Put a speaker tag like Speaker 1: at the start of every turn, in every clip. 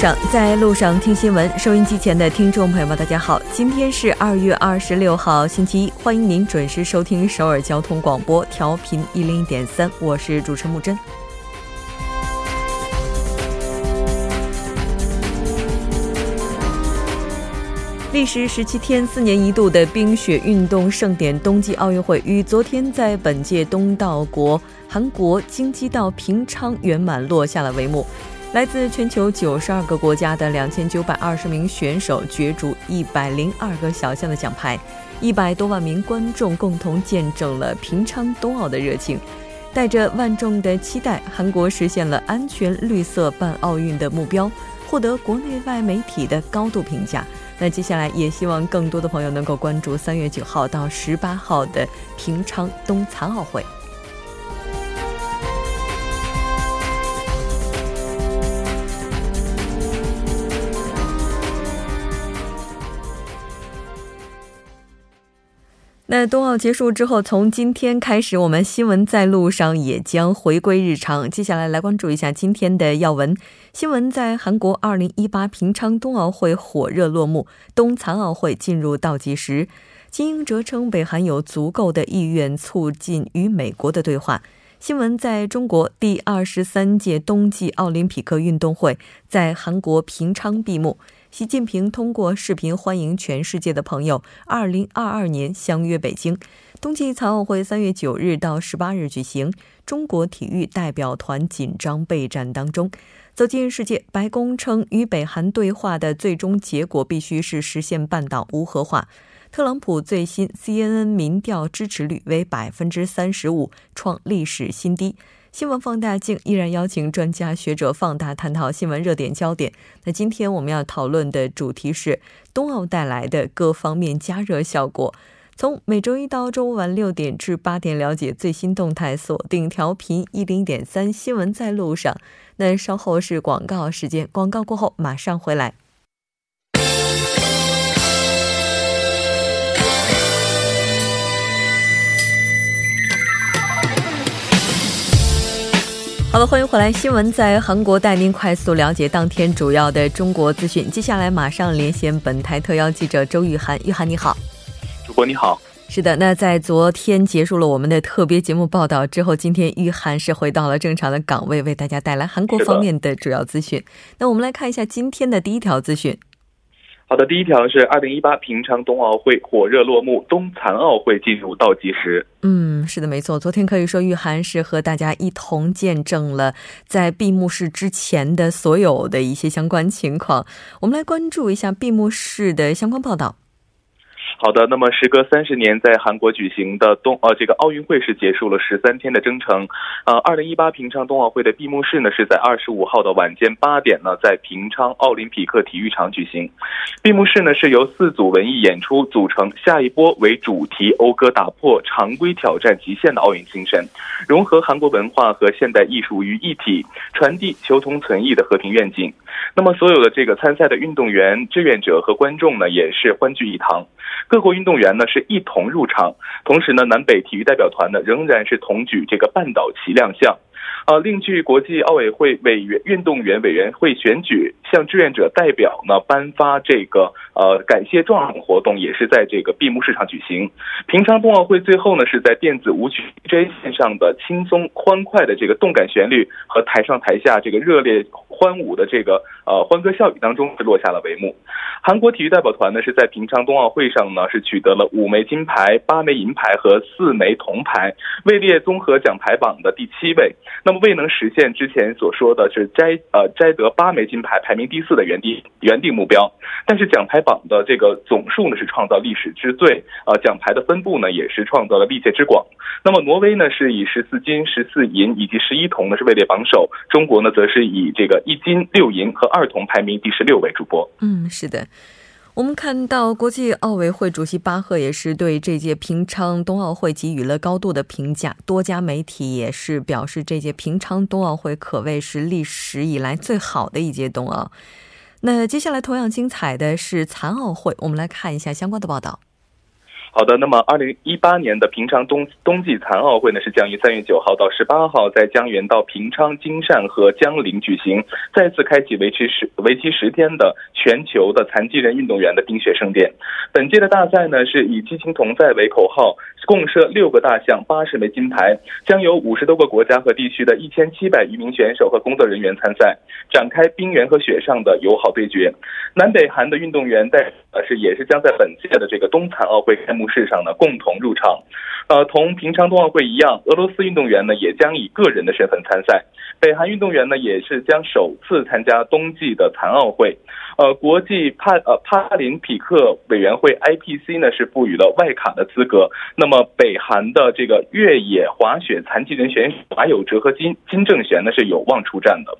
Speaker 1: 上，在路上听新闻。收音机前的听众朋友们，大家好，今天是二月二十六号，星期一，欢迎您准时收听首尔交通广播，调频一零一点三，我是主持人木真。历时十七天、四年一度的冰雪运动盛典冬季奥运会，于昨天在本届东道国韩国京畿道平昌圆满落下了帷幕。来自全球九十二个国家的两千九百二十名选手角逐一百零二个小项的奖牌，一百多万名观众共同见证了平昌冬奥的热情。带着万众的期待，韩国实现了安全绿色办奥运的目标，获得国内外媒体的高度评价。那接下来也希望更多的朋友能够关注三月九号到十八号的平昌冬残奥会。那冬奥结束之后，从今天开始，我们新闻在路上也将回归日常。接下来来关注一下今天的要闻新闻。在韩国2018平昌冬奥会火热落幕，冬残奥会进入倒计时。金英哲称，北韩有足够的意愿促进与美国的对话。新闻在中国第二十三届冬季奥林匹克运动会在韩国平昌闭幕。习近平通过视频欢迎全世界的朋友，二零二二年相约北京。冬季残奥会三月九日到十八日举行，中国体育代表团紧张备战当中。走进世界，白宫称与北韩对话的最终结果必须是实现半岛无核化。特朗普最新 CNN 民调支持率为百分之三十五，创历史新低。新闻放大镜依然邀请专家学者放大探讨新闻热点焦点。那今天我们要讨论的主题是冬奥带来的各方面加热效果。从每周一到周五晚六点至八点，了解最新动态，锁定调频一零点三新闻在路上。那稍后是广告时间，广告过后马上回来。好了，欢迎回来。新闻在韩国带您快速了解当天主要的中国资讯。接下来马上连线本台特邀记者周玉涵。玉涵你好，
Speaker 2: 主播你好。
Speaker 1: 是的，那在昨天结束了我们的特别节目报道之后，今天玉涵是回到了正常的岗位，为大家带来韩国方面的主要资讯。那我们来看一下今天的第一条资讯。
Speaker 2: 好的，第一条是二零一八平昌冬奥会火热落幕，冬残奥会进入倒计时。
Speaker 1: 嗯，是的，没错。昨天可以说，玉涵是和大家一同见证了在闭幕式之前的所有的一些相关情况。我们来关注一下闭幕式的相关报道。
Speaker 2: 好的，那么时隔三十年，在韩国举行的冬呃这个奥运会是结束了十三天的征程，呃，二零一八平昌冬奥会的闭幕式呢是在二十五号的晚间八点呢，在平昌奥林匹克体育场举行。闭幕式呢是由四组文艺演出组成，下一波为主题讴歌打破常规挑战极限的奥运精神，融合韩国文化和现代艺术于一体，传递求同存异的和平愿景。那么所有的这个参赛的运动员、志愿者和观众呢，也是欢聚一堂。各国运动员呢是一同入场，同时呢，南北体育代表团呢仍然是同举这个半岛旗亮相。呃，另据国际奥委会委员运动员委员会选举向志愿者代表呢颁发这个呃感谢状活动，也是在这个闭幕式上举行。平昌冬奥会最后呢是在电子舞曲 J 线上的轻松欢快的这个动感旋律和台上台下这个热烈欢舞的这个呃欢歌笑语当中是落下了帷幕。韩国体育代表团呢是在平昌冬奥会上呢是取得了五枚金牌、八枚银牌和四枚铜牌，位列综合奖牌榜的第七位。那么未能实现之前所说的是摘呃摘得八枚金牌，排名第四的原定原定目标，但是奖牌榜的这个总数呢是创造历史之最，呃奖牌的分布呢也是创造了历届之广。那么挪威呢是以十四金、十四银以及十一铜呢是位列榜首，中国呢则是以这个一金六银和二铜排名第十六位。主播，
Speaker 1: 嗯，是的。我们看到，国际奥委会主席巴赫也是对这届平昌冬奥会给予了高度的评价。多家媒体也是表示，这届平昌冬奥会可谓是历史以来最好的一届冬奥。那接下来同样精彩的是残奥会，我们来看一下相关的报道。
Speaker 2: 好的，那么二零一八年的平昌冬冬季残奥会呢，是将于三月九号到十八号在江原道平昌、金善和江陵举行，再次开启为期十为期十天的全球的残疾人运动员的冰雪盛典。本届的大赛呢，是以“激情同在”为口号，共设六个大项，八十枚金牌，将有五十多个国家和地区的一千七百余名选手和工作人员参赛，展开冰原和雪上的友好对决。南北韩的运动员在呃是也是将在本届的这个冬残奥会开幕幕式上呢共同入场，呃，同平昌冬奥会一样，俄罗斯运动员呢也将以个人的身份参赛。北韩运动员呢也是将首次参加冬季的残奥会。呃，国际帕呃帕林匹克委员会 IPC 呢是赋予了外卡的资格。那么北韩的这个越野滑雪残疾人选手马有哲和金金正贤呢是有望出战的。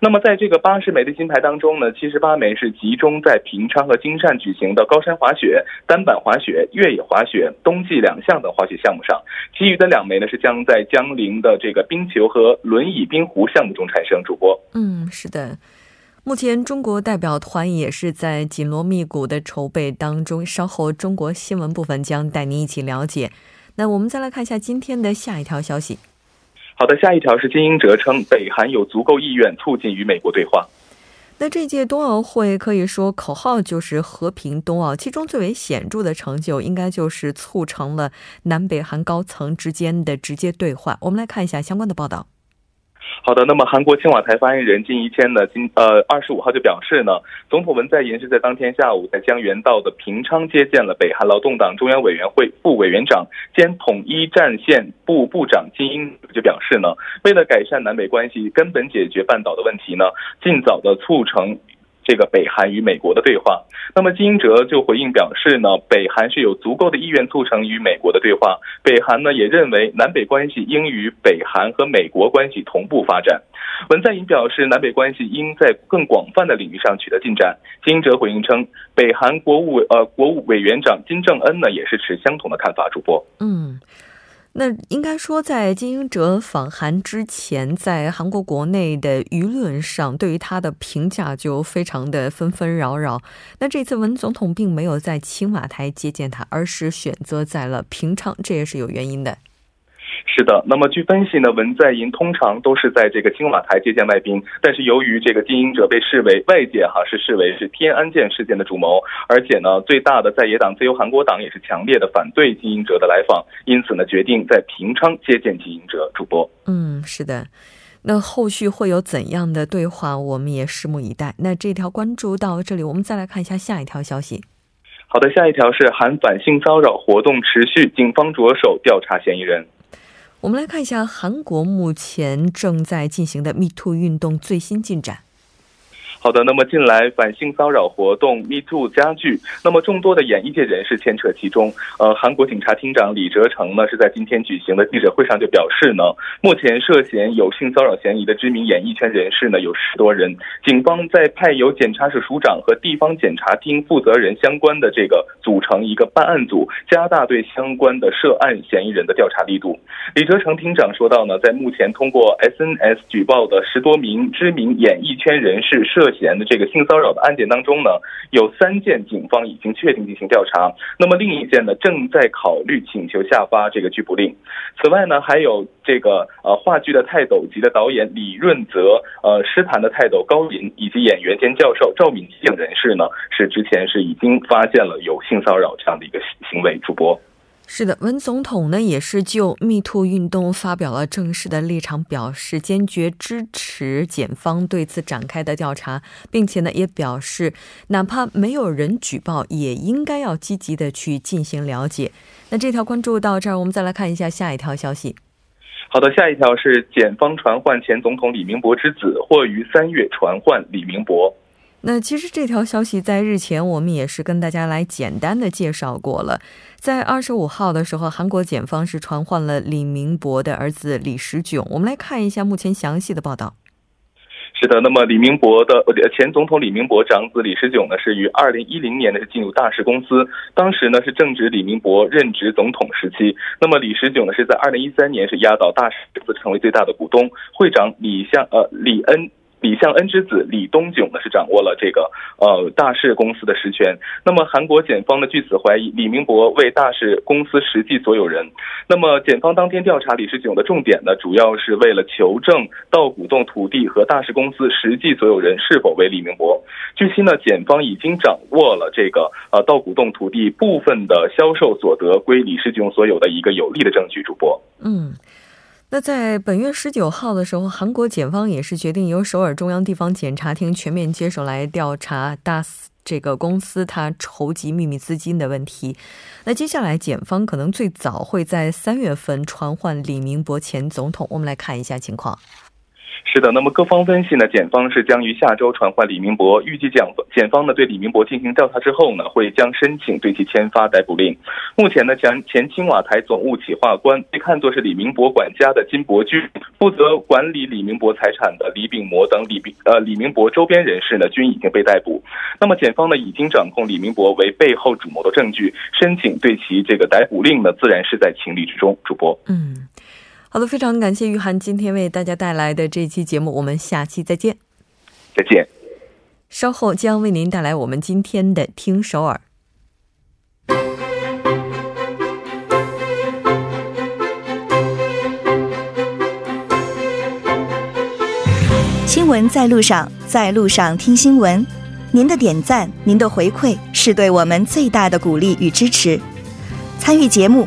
Speaker 2: 那么在这个八十枚的金牌当中呢，七十八枚是集中在平昌和金善举行的高山滑雪、单板滑雪、越野滑雪冬季两项的滑雪项目上，其余的两枚呢是将在江陵的这个冰球和轮椅冰壶项目中产生。主播，
Speaker 1: 嗯，是的。目前，中国代表团也是在紧锣密鼓的筹备当中。稍后，中国新闻部分将带您一起了解。那我们再来看一下今天的下一条消息。
Speaker 2: 好的，下一条是金英哲称，北韩有足够意愿促进与美国对话。
Speaker 1: 那这届冬奥会可以说口号就是和平冬奥，其中最为显著的成就，应该就是促成了南北韩高层之间的直接对话。我们来看一下相关的报道。
Speaker 2: 好的，那么韩国青瓦台发言人金一谦呢，今呃二十五号就表示呢，总统文在寅是在当天下午在江原道的平昌接见了北韩劳动党中央委员会副委员长兼统一战线部部长金英，就表示呢，为了改善南北关系，根本解决半岛的问题呢，尽早的促成。这个北韩与美国的对话，那么金英哲就回应表示呢，北韩是有足够的意愿促成与美国的对话。北韩呢也认为南北关系应与北韩和美国关系同步发展。文在寅表示，南北关系应在更广泛的领域上取得进展。金英哲回应称，北韩国务呃国务委员长金正恩呢也是持相同的看法。主播，
Speaker 1: 嗯。那应该说，在金英哲访韩之前，在韩国国内的舆论上，对于他的评价就非常的纷纷扰扰。那这次文总统并没有在青瓦台接见他，而是选择在了平昌，这也是有原因的。
Speaker 2: 是的，那么据分析呢，文在寅通常都是在这个青瓦台接见外宾，但是由于这个经营者被视为外界哈是视为是天安舰事件的主谋，而且呢，最大的在野党自由韩国党也是强烈的反对经营者的来访，因此呢，决定在平昌接见经营者。主播，
Speaker 1: 嗯，是的，那后续会有怎样的对话，我们也拭目以待。那这条关注到这里，我们再来看一下下一条消息。
Speaker 2: 好的，下一条是韩反性骚扰活动持续，警方着手调查嫌疑人。
Speaker 1: 我们来看一下韩国目前正在进行的 MeToo 运动最新进展。
Speaker 2: 好的，那么近来反性骚扰活动 Me Too 加剧，那么众多的演艺界人士牵扯其中。呃，韩国警察厅长李哲成呢是在今天举行的记者会上就表示呢，目前涉嫌有性骚扰嫌疑的知名演艺圈人士呢有十多人，警方在派由检察署署长和地方检察厅负责人相关的这个组成一个办案组，加大对相关的涉案嫌疑人的调查力度。李哲成厅长说到呢，在目前通过 SNS 举报的十多名知名演艺圈人士涉嫌的这个性骚扰的案件当中呢，有三件警方已经确定进行调查，那么另一件呢正在考虑请求下发这个拘捕令。此外呢，还有这个呃话剧的泰斗级的导演李润泽，呃诗坛的泰斗高林，以及演员兼教授赵敏等人士呢，是之前是已经发现了有性骚扰这样的一个行为。主播。
Speaker 1: 是的，文总统呢也是就密兔运动发表了正式的立场，表示坚决支持检方对此展开的调查，并且呢也表示，哪怕没有人举报，也应该要积极的去进行了解。那这条关注到这儿，我们再来看一下下一条消息。
Speaker 2: 好的，下一条是检方传唤前总统李明博之子，或于三月传唤李明博。
Speaker 1: 那其实这条消息在日前我们也是跟大家来简单的介绍过了。在二十五号的时候，韩国检方是传唤了李明博的儿子李时炯。我们来看一下目前详细的报道。
Speaker 2: 是的，那么李明博的前总统李明博长子李时炯呢，是于二零一零年呢是进入大石公司，当时呢是正值李明博任职总统时期。那么李时炯呢是在二零一三年是压倒大石公司成为最大的股东，会长李相呃李恩。李相恩之子李东炯呢是掌握了这个呃大市公司的实权。那么韩国检方呢据此怀疑李明博为大市公司实际所有人。那么检方当天调查李世炯的重点呢，主要是为了求证稻谷洞土地和大市公司实际所有人是否为李明博。据悉呢，检方已经掌握了这个呃稻谷洞土地部分的销售所得归李世炯所有的一个有力的证据。主播，
Speaker 1: 嗯。那在本月十九号的时候，韩国检方也是决定由首尔中央地方检察厅全面接手来调查大这个公司它筹集秘密资金的问题。那接下来检方可能最早会在三月份传唤李明博前总统。我们来看一下情况。
Speaker 2: 是的，那么各方分析呢，检方是将于下周传唤李明博，预计检检方呢对李明博进行调查之后呢，会将申请对其签发逮捕令。目前呢，前前青瓦台总务企划官被看作是李明博管家的金伯驹，负责管理李明博财产的李炳模等李炳呃李明博周边人士呢，均已经被逮捕。那么检方呢已经掌控李明博为背后主谋的证据，申请对其这个逮捕令呢，自然是在情理之中。主播，
Speaker 1: 嗯。好的，非常感谢玉涵今天为大家带来的这期节目，我们下期再见。
Speaker 2: 再见。
Speaker 1: 稍后将为您带来我们今天的《听首尔》
Speaker 3: 新闻在路上，在路上听新闻。您的点赞，您的回馈，是对我们最大的鼓励与支持。参与节目。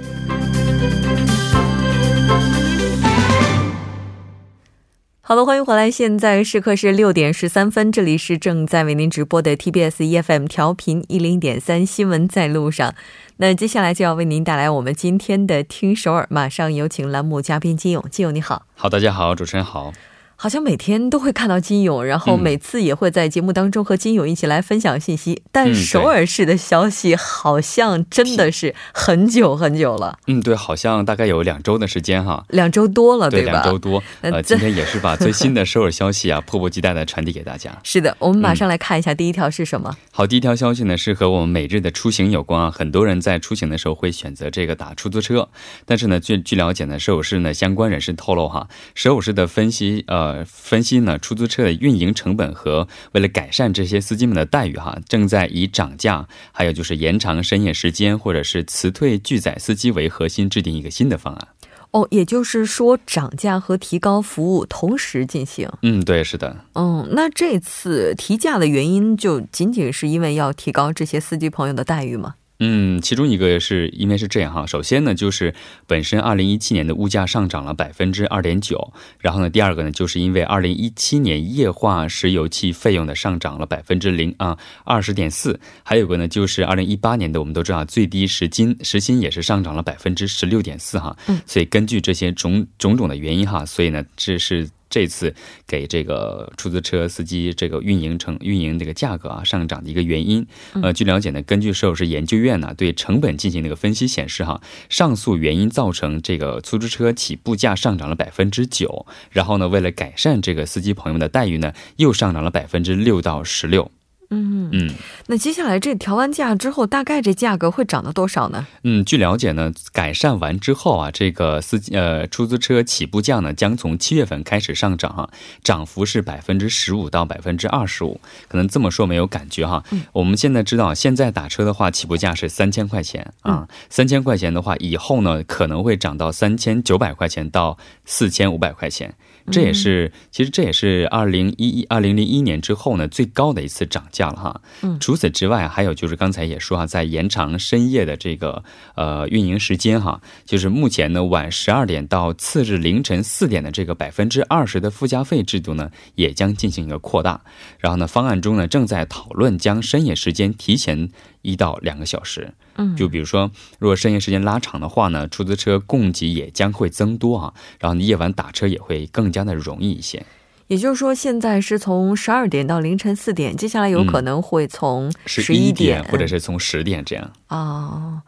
Speaker 1: 好的，欢迎回来。现在时刻是六点十三分，这里是正在为您直播的 TBS EFM 调频一零点三新闻在路上。那接下来就要为您带来我们今天的听首尔，马上有请栏目嘉宾金勇。金勇你好，
Speaker 4: 好，大家好，主持人好。
Speaker 1: 好像每天都会看到金勇，然后每次也会在节目当中和金勇一起来分享信息。但首尔市的消息好像真的是很久很久了。
Speaker 4: 嗯，对，好像大概有两周的时间哈，
Speaker 1: 两周多了，对
Speaker 4: 吧？两周多。呃，今天也是把最新的首尔消息啊，迫不及待的传递给大家。
Speaker 1: 是的，我们马上来看一下第一条是什么。
Speaker 4: 好，第一条消息呢是和我们每日的出行有关啊。很多人在出行的时候会选择这个打出租车，但是呢，据据了解呢，首尔市呢相关人士透露哈，首尔市的分析呃分析呢。出租车的运营成本和为了改善这些司机们的待遇，哈，正在以涨价，还有就是延长深夜时间，或者是辞退拒载司机为核心，制定一个新的方案。
Speaker 1: 哦，也就是说涨价和提高服务同时进行。
Speaker 4: 嗯，对，是的。
Speaker 1: 嗯，那这次提价的原因就仅仅是因为要提高这些司机朋友的待遇吗？
Speaker 4: 嗯，其中一个是因为是这样哈，首先呢，就是本身二零一七年的物价上涨了百分之二点九，然后呢，第二个呢，就是因为二零一七年液化石油气费用的上涨了百分之零啊二十点四，还有个呢，就是二零一八年的我们都知道最低时薪时薪也是上涨了百分之十六点四哈，嗯，所以根据这些种种种的原因哈，所以呢，这是。这次给这个出租车司机这个运营成运营这个价格啊上涨的一个原因，呃，据了解呢，根据首尔市研究院呢对成本进行那个分析显示哈，上述原因造成这个出租车起步价上涨了百分之九，然后呢，为了改善这个司机朋友们的待遇呢，又上涨了百分之六到十六。
Speaker 1: 嗯嗯，那接下来这调完价之后，大概这价格会涨到多少呢？
Speaker 4: 嗯，据了解呢，改善完之后啊，这个司机呃出租车起步价呢，将从七月份开始上涨哈，涨幅是百分之十五到百分之二十五。可能这么说没有感觉哈。嗯。我们现在知道，现在打车的话，起步价是三千块钱啊，三千块钱的话，以后呢可能会涨到三千九百块钱到四千五百块钱。这也是，其实这也是二零一一、二零零一年之后呢最高的一次涨价了哈。嗯，除此之外，还有就是刚才也说啊，在延长深夜的这个呃运营时间哈，就是目前呢晚十二点到次日凌晨四点的这个百分之二十的附加费制度呢，也将进行一个扩大。然后呢，方案中呢正在讨论将深夜时间提前。一到两个小时，嗯，就比如说，如果深夜时间拉长的话呢，出租车供给也将会增多啊，然后你夜晚打车也会更加的容易一些。
Speaker 1: 也就是说，现在是从十二点到凌晨四点，接下来有可能会从十一点，
Speaker 4: 或者是从十点这样。
Speaker 1: 哦，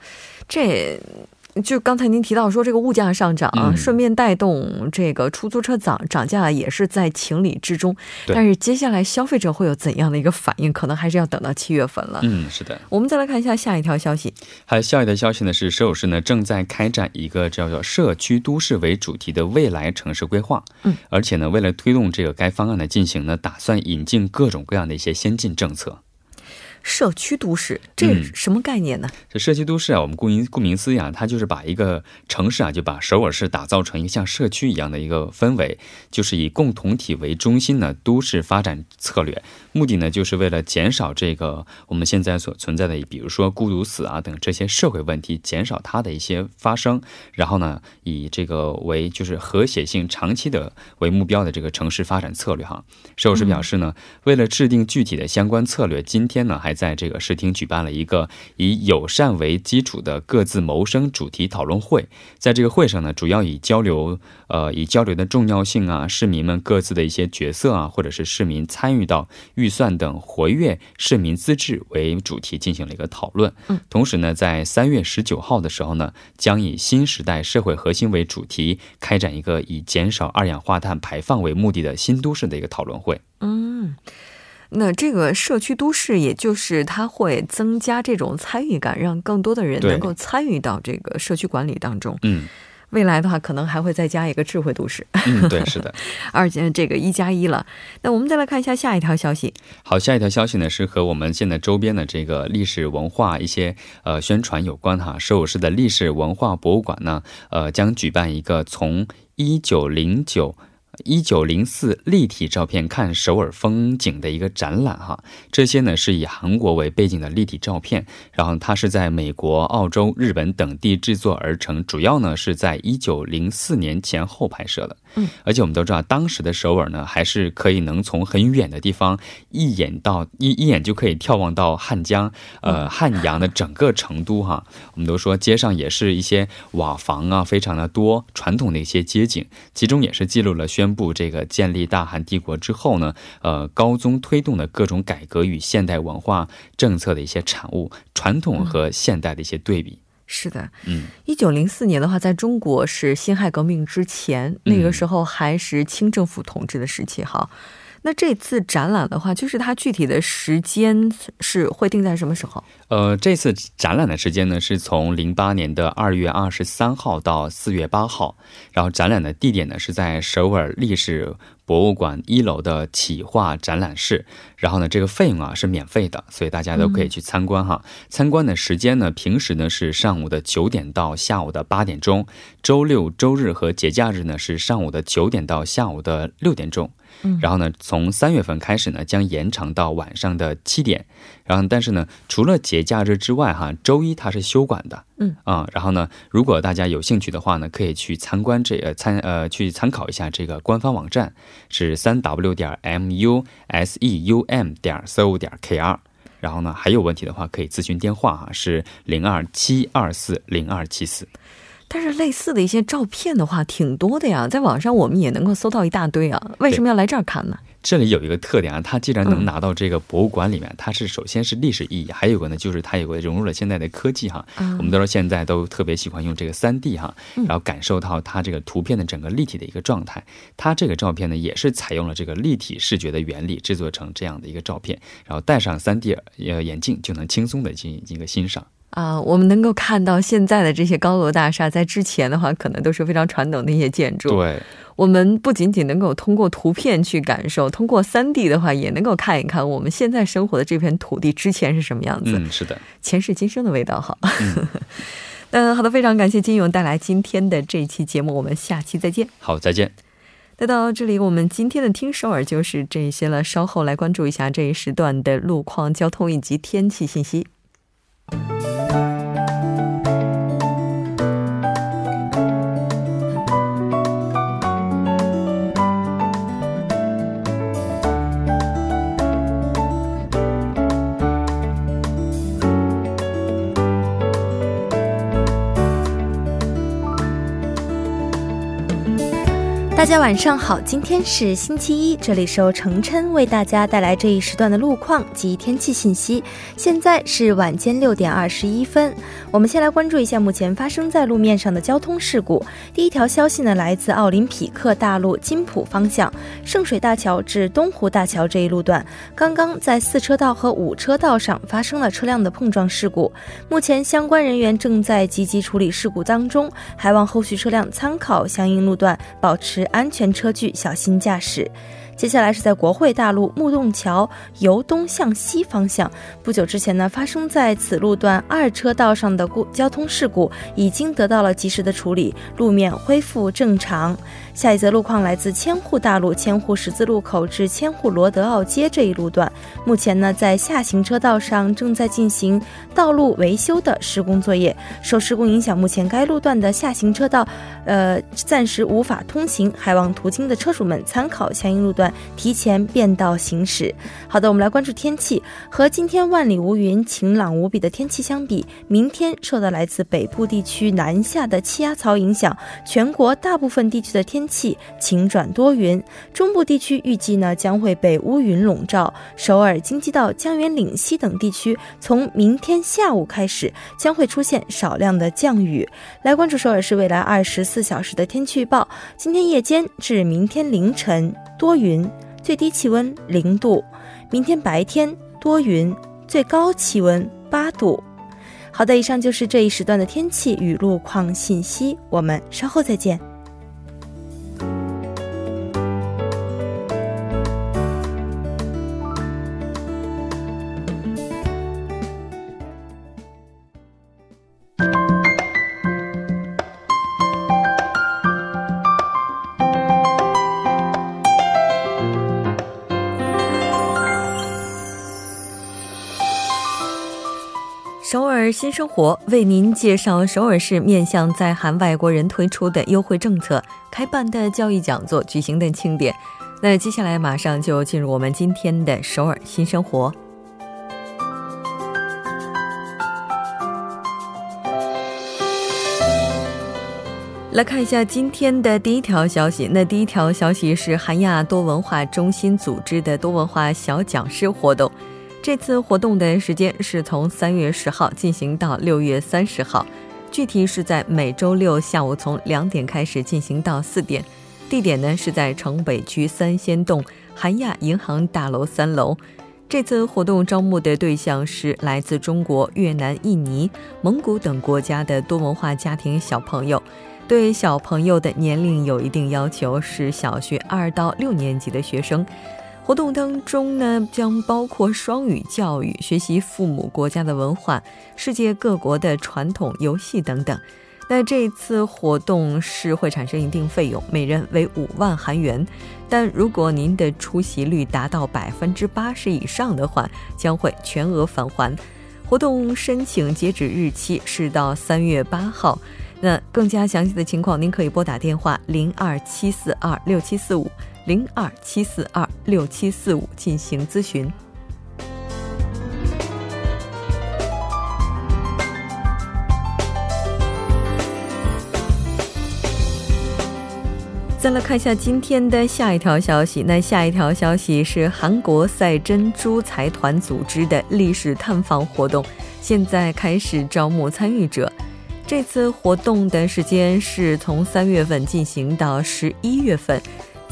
Speaker 1: 这。就刚才您提到说这个物价上涨啊，顺便带动这个出租车涨涨价也是在情理之中。但是接下来消费者会有怎样的一个反应，可能还是要等到七月份了。
Speaker 4: 嗯，是的。
Speaker 1: 我们再来看一下下一条消息。
Speaker 4: 还有下一条消息呢，是首尔市呢正在开展一个叫做“社区都市”为主题的未来城市规划。嗯，而且呢，为了推动这个该方案的进行呢，打算引进各种各样的一些先进政策。
Speaker 1: 社区都市，这什么概念呢？
Speaker 4: 这社区都市啊，我们顾名顾名思义啊，它就是把一个城市啊，就把首尔市打造成一个像社区一样的一个氛围，就是以共同体为中心的都市发展策略。目的呢，就是为了减少这个我们现在所存在的，比如说孤独死啊等这些社会问题，减少它的一些发生。然后呢，以这个为就是和谐性长期的为目标的这个城市发展策略哈。首尔市表示呢，为了制定具体的相关策略，今天呢还。在这个市厅举办了一个以友善为基础的各自谋生主题讨论会，在这个会上呢，主要以交流，呃，以交流的重要性啊，市民们各自的一些角色啊，或者是市民参与到预算等活跃市民资质为主题进行了一个讨论。嗯，同时呢，在三月十九号的时候呢，将以新时代社会核心为主题，开展一个以减少二氧化碳排放为目的的新都市的一个讨论会。
Speaker 1: 嗯。那这个社区都市，也就是它会增加这种参与感，让更多的人能够参与到这个社区管理当中。
Speaker 4: 嗯，
Speaker 1: 未来的话，可能还会再加一个智慧都市。
Speaker 4: 嗯，对，是的，
Speaker 1: 而且这个一加一了。那我们再来看一下下一条消息。
Speaker 4: 好，下一条消息呢是和我们现在周边的这个历史文化一些呃宣传有关哈。首尔市的历史文化博物馆呢，呃，将举办一个从一九零九。一九零四立体照片看首尔风景的一个展览哈，这些呢是以韩国为背景的立体照片，然后它是在美国、澳洲、日本等地制作而成，主要呢是在一九零四年前后拍摄的。嗯，而且我们都知道，当时的首尔呢还是可以能从很远的地方一眼到一一眼就可以眺望到汉江，呃汉阳的整个成都哈。我们都说街上也是一些瓦房啊，非常的多，传统的一些街景，其中也是记录了宣。布这个建立大韩帝国之后呢，呃，高宗推动的各种改革与现代文化政策的一些产物，传统和现代的一些对比。
Speaker 1: 是的，嗯，一九零四年的话，在中国是辛亥革命之前，那个时候还是清政府统治的时期，哈。那这次展览的话，就是它具体的时间是会定在什么时候？
Speaker 4: 呃，这次展览的时间呢，是从零八年的二月二十三号到四月八号，然后展览的地点呢是在首尔历史博物馆一楼的企划展览室，然后呢，这个费用啊是免费的，所以大家都可以去参观哈。参观的时间呢，平时呢是上午的九点到下午的八点钟，周六周日和节假日呢是上午的九点到下午的六点钟。然后呢，从三月份开始呢，将延长到晚上的七点。然后，但是呢，除了节假日之外，哈，周一它是休馆的。嗯啊，然后呢，如果大家有兴趣的话呢，可以去参观这呃参呃去参考一下这个官方网站，是三 w 点 m u s e u m 点 s o 点 k r。然后呢，还有问题的话可以咨询电话哈，是零二七二四零二七四。
Speaker 1: 但是类似的一些照片的话，挺多的呀，在网上我们也能够搜到一大堆啊。为什么要来这儿看呢？
Speaker 4: 这里有一个特点啊，它既然能拿到这个博物馆里面，它是首先是历史意义，还有个呢，就是它有个融入了现在的科技哈。我们都说现在都特别喜欢用这个三 D 哈，然后感受到它这个图片的整个立体的一个状态。它这个照片呢，也是采用了这个立体视觉的原理制作成这样的一个照片，然后戴上三 D 呃眼镜就能轻松的进行一个欣赏。
Speaker 1: 啊，我们能够看到现在的这些高楼大厦，在之前的话，可能都是非常传统的一些建筑。
Speaker 4: 对，
Speaker 1: 我们不仅仅能够通过图片去感受，通过三 D 的话，也能够看一看我们现在生活的这片土地之前是什么样子。
Speaker 4: 嗯，是的，
Speaker 1: 前世今生的味道哈。嗯，好的，非常感谢金勇带来今天的这一期节目，我们下期再见。
Speaker 4: 好，再见。
Speaker 1: 那到这里，我们今天的听首尔就是这些了。稍后来关注一下这一时段的路况、交通以及天气信息。
Speaker 5: 大家晚上好，今天是星期一，这里是由程琛为大家带来这一时段的路况及天气信息。现在是晚间六点二十一分，我们先来关注一下目前发生在路面上的交通事故。第一条消息呢，来自奥林匹克大路金浦方向圣水大桥至东湖大桥这一路段，刚刚在四车道和五车道上发生了车辆的碰撞事故，目前相关人员正在积极处理事故当中，还望后续车辆参考相应路段，保持。安全车距，小心驾驶。接下来是在国会大路木洞桥由东向西方向，不久之前呢，发生在此路段二车道上的故交通事故已经得到了及时的处理，路面恢复正常。下一则路况来自千户大路千户十字路口至千户罗德奥街这一路段，目前呢在下行车道上正在进行道路维修的施工作业，受施工影响，目前该路段的下行车道，呃暂时无法通行，还望途经的车主们参考相应路段。提前变道行驶。好的，我们来关注天气。和今天万里无云、晴朗无比的天气相比，明天受到来自北部地区南下的气压槽影响，全国大部分地区的天天气晴转多云。中部地区预计呢将会被乌云笼罩。首尔、京畿道、江原岭西等地区从明天下午开始将会出现少量的降雨。来关注首尔市未来二十四小时的天气预报。今天夜间至明天凌晨。多云，最低气温零度。明天白天多云，最高气温八度。好的，以上就是这一时段的天气与路况信息。我们稍后再见。
Speaker 1: 新生活为您介绍首尔市面向在韩外国人推出的优惠政策、开办的教育讲座、举行的庆典。那接下来马上就进入我们今天的首尔新生活。来看一下今天的第一条消息。那第一条消息是韩亚多文化中心组织的多文化小讲师活动。这次活动的时间是从三月十号进行到六月三十号，具体是在每周六下午从两点开始进行到四点，地点呢是在城北区三仙洞韩亚银行大楼三楼。这次活动招募的对象是来自中国、越南、印尼、蒙古等国家的多文化家庭小朋友，对小朋友的年龄有一定要求，是小学二到六年级的学生。活动当中呢，将包括双语教育、学习父母国家的文化、世界各国的传统游戏等等。那这次活动是会产生一定费用，每人为五万韩元。但如果您的出席率达到百分之八十以上的话，将会全额返还。活动申请截止日期是到三月八号。那更加详细的情况，您可以拨打电话零二七四二六七四五。零二七四二六七四五进行咨询。再来看一下今天的下一条消息。那下一条消息是韩国赛珍珠财团组织的历史探访活动，现在开始招募参与者。这次活动的时间是从三月份进行到十一月份。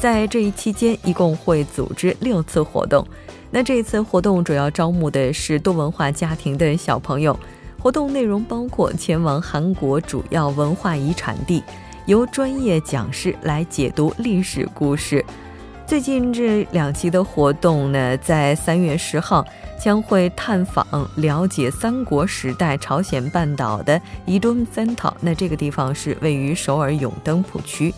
Speaker 1: 在这一期间，一共会组织六次活动。那这一次活动主要招募的是多文化家庭的小朋友。活动内容包括前往韩国主要文化遗产地，由专业讲师来解读历史故事。最近这两期的活动呢，在三月十号将会探访了解三国时代朝鲜半岛的伊东三岛。那这个地方是位于首尔永登浦区。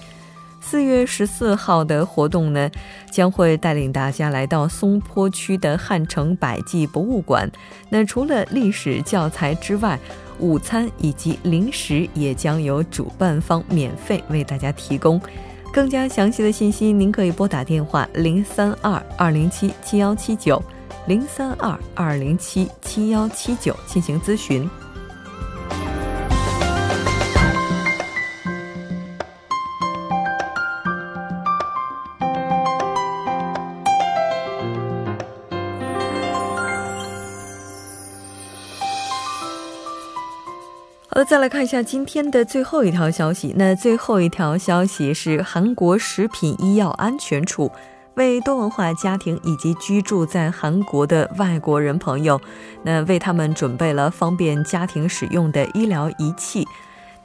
Speaker 1: 四月十四号的活动呢，将会带领大家来到松坡区的汉城百济博物馆。那除了历史教材之外，午餐以及零食也将由主办方免费为大家提供。更加详细的信息，您可以拨打电话零三二二零七七幺七九零三二二零七七幺七九进行咨询。再来看一下今天的最后一条消息。那最后一条消息是韩国食品医药安全处。为多文化家庭以及居住在韩国的外国人朋友，那为他们准备了方便家庭使用的医疗仪器。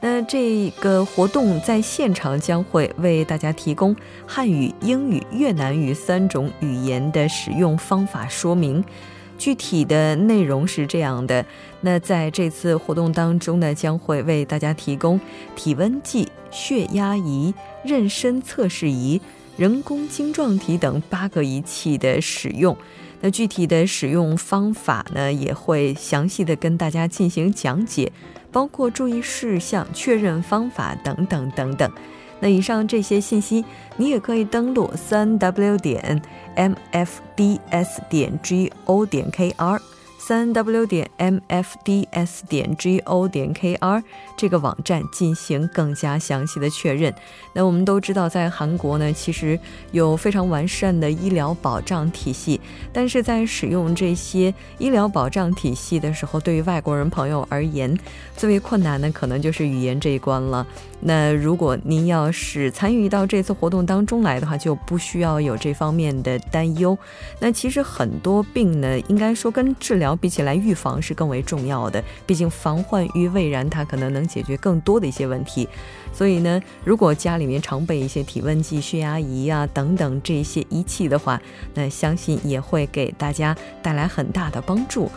Speaker 1: 那这个活动在现场将会为大家提供汉语、英语、越南语三种语言的使用方法说明。具体的内容是这样的：那在这次活动当中呢，将会为大家提供体温计、血压仪、妊娠测试仪。人工晶状体等八个仪器的使用，那具体的使用方法呢，也会详细的跟大家进行讲解，包括注意事项、确认方法等等等等。那以上这些信息，你也可以登录三 w 点 mfds 点 go 点 kr。三 w 点 mfds 点 go 点 kr 这个网站进行更加详细的确认。那我们都知道，在韩国呢，其实有非常完善的医疗保障体系，但是在使用这些医疗保障体系的时候，对于外国人朋友而言，最为困难的可能就是语言这一关了。那如果您要是参与到这次活动当中来的话，就不需要有这方面的担忧。那其实很多病呢，应该说跟治疗比起来，预防是更为重要的。毕竟防患于未然，它可能能解决更多的一些问题。所以呢，如果家里面常备一些体温计、血压仪啊等等这些仪器的话，那相信也会给大家带来很大的帮助。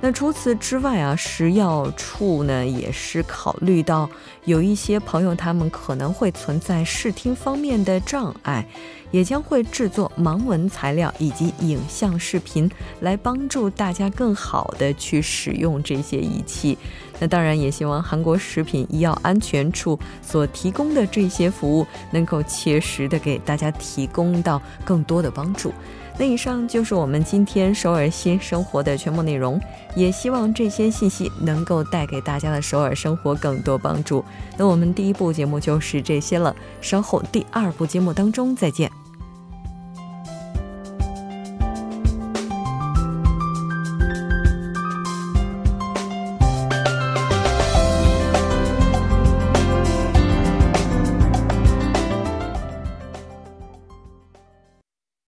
Speaker 1: 那除此之外啊，食药处呢也是考虑到有一些朋友他们可能会存在视听方面的障碍，也将会制作盲文材料以及影像视频来帮助大家更好的去使用这些仪器。那当然也希望韩国食品医药安全处所提供的这些服务能够切实的给大家提供到更多的帮助。那以上就是我们今天首尔新生活的全部内容，也希望这些信息能够带给大家的首尔生活更多帮助。那我们第一部节目就是这些了，稍后第二部节目当中再见。